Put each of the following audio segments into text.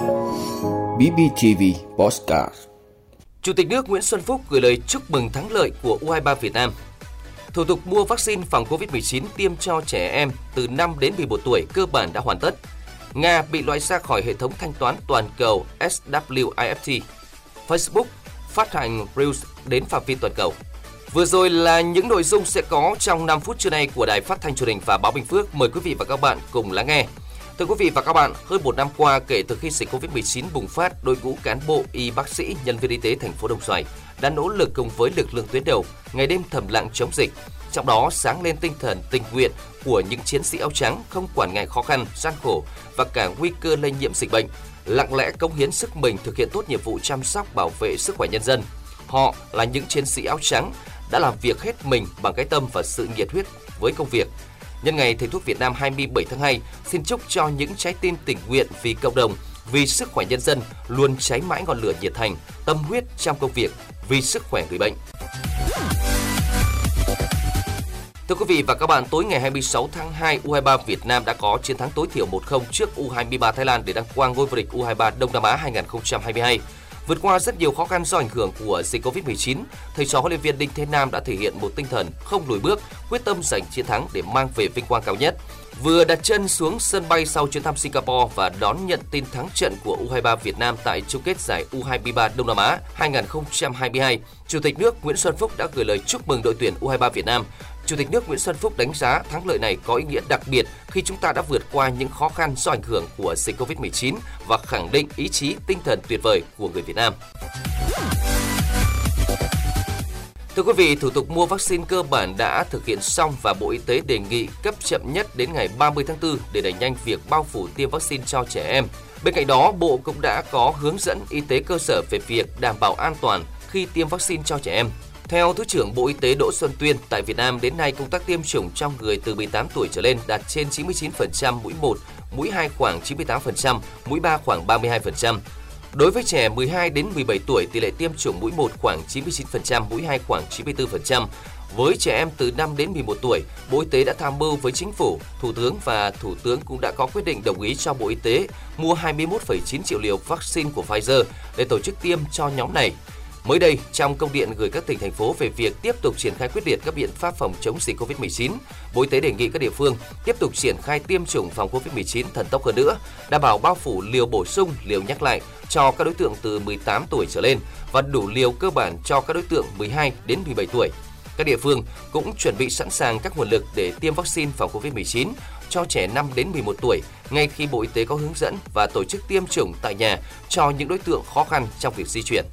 BBTV Postcard Chủ tịch nước Nguyễn Xuân Phúc gửi lời chúc mừng thắng lợi của U23 Việt Nam. Thủ tục mua vaccine phòng COVID-19 tiêm cho trẻ em từ 5 đến 11 tuổi cơ bản đã hoàn tất. Nga bị loại ra khỏi hệ thống thanh toán toàn cầu SWIFT. Facebook phát hành Reels đến phạm vi toàn cầu. Vừa rồi là những nội dung sẽ có trong 5 phút trưa nay của Đài Phát thanh Truyền hình và Báo Bình Phước. Mời quý vị và các bạn cùng lắng nghe. Thưa quý vị và các bạn, hơn một năm qua kể từ khi dịch Covid-19 bùng phát, đội ngũ cán bộ, y bác sĩ, nhân viên y tế thành phố Đồng Xoài đã nỗ lực cùng với lực lượng tuyến đầu, ngày đêm thầm lặng chống dịch. Trong đó sáng lên tinh thần tình nguyện của những chiến sĩ áo trắng không quản ngại khó khăn, gian khổ và cả nguy cơ lây nhiễm dịch bệnh, lặng lẽ cống hiến sức mình thực hiện tốt nhiệm vụ chăm sóc bảo vệ sức khỏe nhân dân. Họ là những chiến sĩ áo trắng đã làm việc hết mình bằng cái tâm và sự nhiệt huyết với công việc. Nhân ngày Thầy thuốc Việt Nam 27 tháng 2, xin chúc cho những trái tim tình nguyện vì cộng đồng, vì sức khỏe nhân dân luôn cháy mãi ngọn lửa nhiệt thành, tâm huyết trong công việc, vì sức khỏe người bệnh. Thưa quý vị và các bạn, tối ngày 26 tháng 2, U23 Việt Nam đã có chiến thắng tối thiểu 1-0 trước U23 Thái Lan để đăng quang ngôi vô địch U23 Đông Nam Á 2022. Vượt qua rất nhiều khó khăn do ảnh hưởng của dịch Covid-19, thầy trò huấn luyện viên Đinh Thế Nam đã thể hiện một tinh thần không lùi bước, quyết tâm giành chiến thắng để mang về vinh quang cao nhất. Vừa đặt chân xuống sân bay sau chuyến thăm Singapore và đón nhận tin thắng trận của U23 Việt Nam tại chung kết giải U23 Đông Nam Á 2022, Chủ tịch nước Nguyễn Xuân Phúc đã gửi lời chúc mừng đội tuyển U23 Việt Nam Chủ tịch nước Nguyễn Xuân Phúc đánh giá thắng lợi này có ý nghĩa đặc biệt khi chúng ta đã vượt qua những khó khăn do ảnh hưởng của dịch Covid-19 và khẳng định ý chí tinh thần tuyệt vời của người Việt Nam. Thưa quý vị, thủ tục mua vaccine cơ bản đã thực hiện xong và Bộ Y tế đề nghị cấp chậm nhất đến ngày 30 tháng 4 để đẩy nhanh việc bao phủ tiêm vaccine cho trẻ em. Bên cạnh đó, Bộ cũng đã có hướng dẫn y tế cơ sở về việc đảm bảo an toàn khi tiêm vaccine cho trẻ em. Theo Thứ trưởng Bộ Y tế Đỗ Xuân Tuyên, tại Việt Nam đến nay công tác tiêm chủng trong người từ 18 tuổi trở lên đạt trên 99% mũi 1, mũi 2 khoảng 98%, mũi 3 khoảng 32%. Đối với trẻ 12 đến 17 tuổi, tỷ lệ tiêm chủng mũi 1 khoảng 99%, mũi 2 khoảng 94%. Với trẻ em từ 5 đến 11 tuổi, Bộ Y tế đã tham mưu với Chính phủ, Thủ tướng và Thủ tướng cũng đã có quyết định đồng ý cho Bộ Y tế mua 21,9 triệu liều vaccine của Pfizer để tổ chức tiêm cho nhóm này. Mới đây, trong công điện gửi các tỉnh thành phố về việc tiếp tục triển khai quyết liệt các biện pháp phòng chống dịch COVID-19, Bộ Y tế đề nghị các địa phương tiếp tục triển khai tiêm chủng phòng COVID-19 thần tốc hơn nữa, đảm bảo bao phủ liều bổ sung, liều nhắc lại cho các đối tượng từ 18 tuổi trở lên và đủ liều cơ bản cho các đối tượng 12 đến 17 tuổi. Các địa phương cũng chuẩn bị sẵn sàng các nguồn lực để tiêm vaccine phòng COVID-19 cho trẻ 5 đến 11 tuổi ngay khi Bộ Y tế có hướng dẫn và tổ chức tiêm chủng tại nhà cho những đối tượng khó khăn trong việc di chuyển.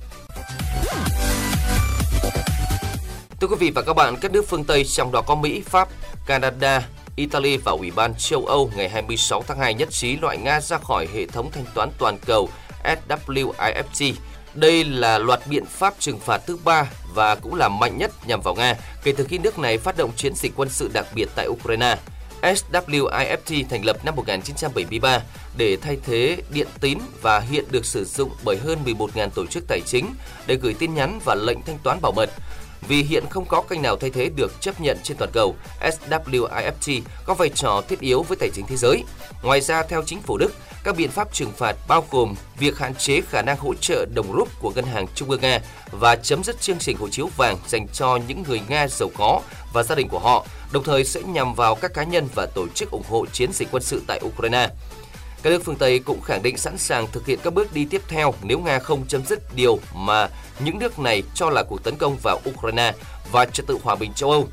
Thưa quý vị và các bạn, các nước phương Tây trong đó có Mỹ, Pháp, Canada, Italy và Ủy ban châu Âu ngày 26 tháng 2 nhất trí loại Nga ra khỏi hệ thống thanh toán toàn cầu SWIFT. Đây là loạt biện pháp trừng phạt thứ ba và cũng là mạnh nhất nhằm vào Nga kể từ khi nước này phát động chiến dịch quân sự đặc biệt tại Ukraine. SWIFT thành lập năm 1973 để thay thế điện tín và hiện được sử dụng bởi hơn 11.000 tổ chức tài chính để gửi tin nhắn và lệnh thanh toán bảo mật. Vì hiện không có kênh nào thay thế được chấp nhận trên toàn cầu, SWIFT có vai trò thiết yếu với tài chính thế giới. Ngoài ra, theo chính phủ Đức, các biện pháp trừng phạt bao gồm việc hạn chế khả năng hỗ trợ đồng rúp của ngân hàng Trung ương Nga và chấm dứt chương trình hộ chiếu vàng dành cho những người Nga giàu có và gia đình của họ, đồng thời sẽ nhằm vào các cá nhân và tổ chức ủng hộ chiến dịch quân sự tại Ukraine. Các nước phương Tây cũng khẳng định sẵn sàng thực hiện các bước đi tiếp theo nếu Nga không chấm dứt điều mà những nước này cho là cuộc tấn công vào Ukraine và trật tự hòa bình châu Âu.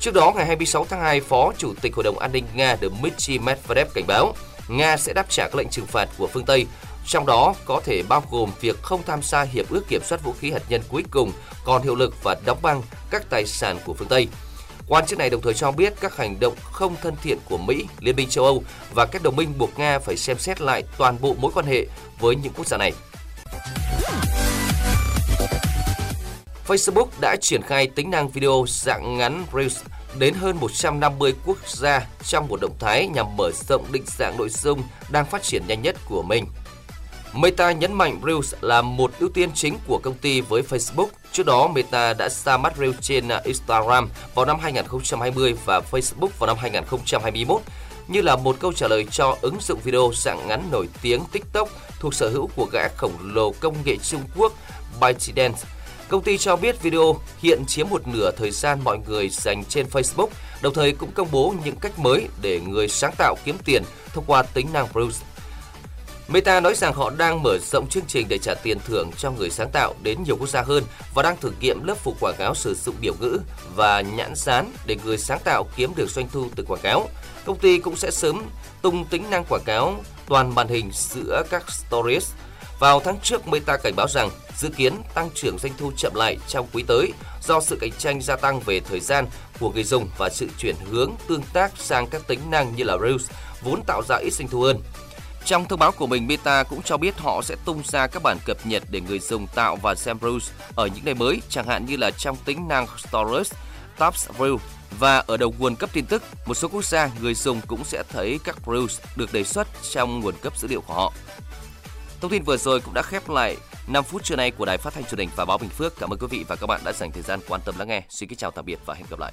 Trước đó, ngày 26 tháng 2, Phó Chủ tịch Hội đồng An ninh Nga Dmitry Medvedev cảnh báo Nga sẽ đáp trả các lệnh trừng phạt của phương Tây, trong đó có thể bao gồm việc không tham gia hiệp ước kiểm soát vũ khí hạt nhân cuối cùng còn hiệu lực và đóng băng các tài sản của phương Tây. Quan chức này đồng thời cho biết các hành động không thân thiện của Mỹ, Liên minh châu Âu và các đồng minh buộc Nga phải xem xét lại toàn bộ mối quan hệ với những quốc gia này. Facebook đã triển khai tính năng video dạng ngắn Reels đến hơn 150 quốc gia trong một động thái nhằm mở rộng định dạng nội dung đang phát triển nhanh nhất của mình. Meta nhấn mạnh Reels là một ưu tiên chính của công ty với Facebook. Trước đó, Meta đã ra mắt Reels trên Instagram vào năm 2020 và Facebook vào năm 2021. như là một câu trả lời cho ứng dụng video dạng ngắn nổi tiếng TikTok thuộc sở hữu của gã khổng lồ công nghệ Trung Quốc ByteDance. Công ty cho biết video hiện chiếm một nửa thời gian mọi người dành trên Facebook, đồng thời cũng công bố những cách mới để người sáng tạo kiếm tiền thông qua tính năng Bruce. Meta nói rằng họ đang mở rộng chương trình để trả tiền thưởng cho người sáng tạo đến nhiều quốc gia hơn và đang thử nghiệm lớp phủ quảng cáo sử dụng biểu ngữ và nhãn dán để người sáng tạo kiếm được doanh thu từ quảng cáo. Công ty cũng sẽ sớm tung tính năng quảng cáo toàn màn hình giữa các stories. Vào tháng trước, Meta cảnh báo rằng dự kiến tăng trưởng doanh thu chậm lại trong quý tới do sự cạnh tranh gia tăng về thời gian của người dùng và sự chuyển hướng tương tác sang các tính năng như là Reels vốn tạo ra ít doanh thu hơn. Trong thông báo của mình, Meta cũng cho biết họ sẽ tung ra các bản cập nhật để người dùng tạo và xem rules ở những nơi mới, chẳng hạn như là trong tính năng Stories, Tabs View và ở đầu nguồn cấp tin tức, một số quốc gia người dùng cũng sẽ thấy các rules được đề xuất trong nguồn cấp dữ liệu của họ. Thông tin vừa rồi cũng đã khép lại 5 phút trưa nay của Đài Phát thanh Truyền hình và Báo Bình Phước. Cảm ơn quý vị và các bạn đã dành thời gian quan tâm lắng nghe. Xin kính chào tạm biệt và hẹn gặp lại.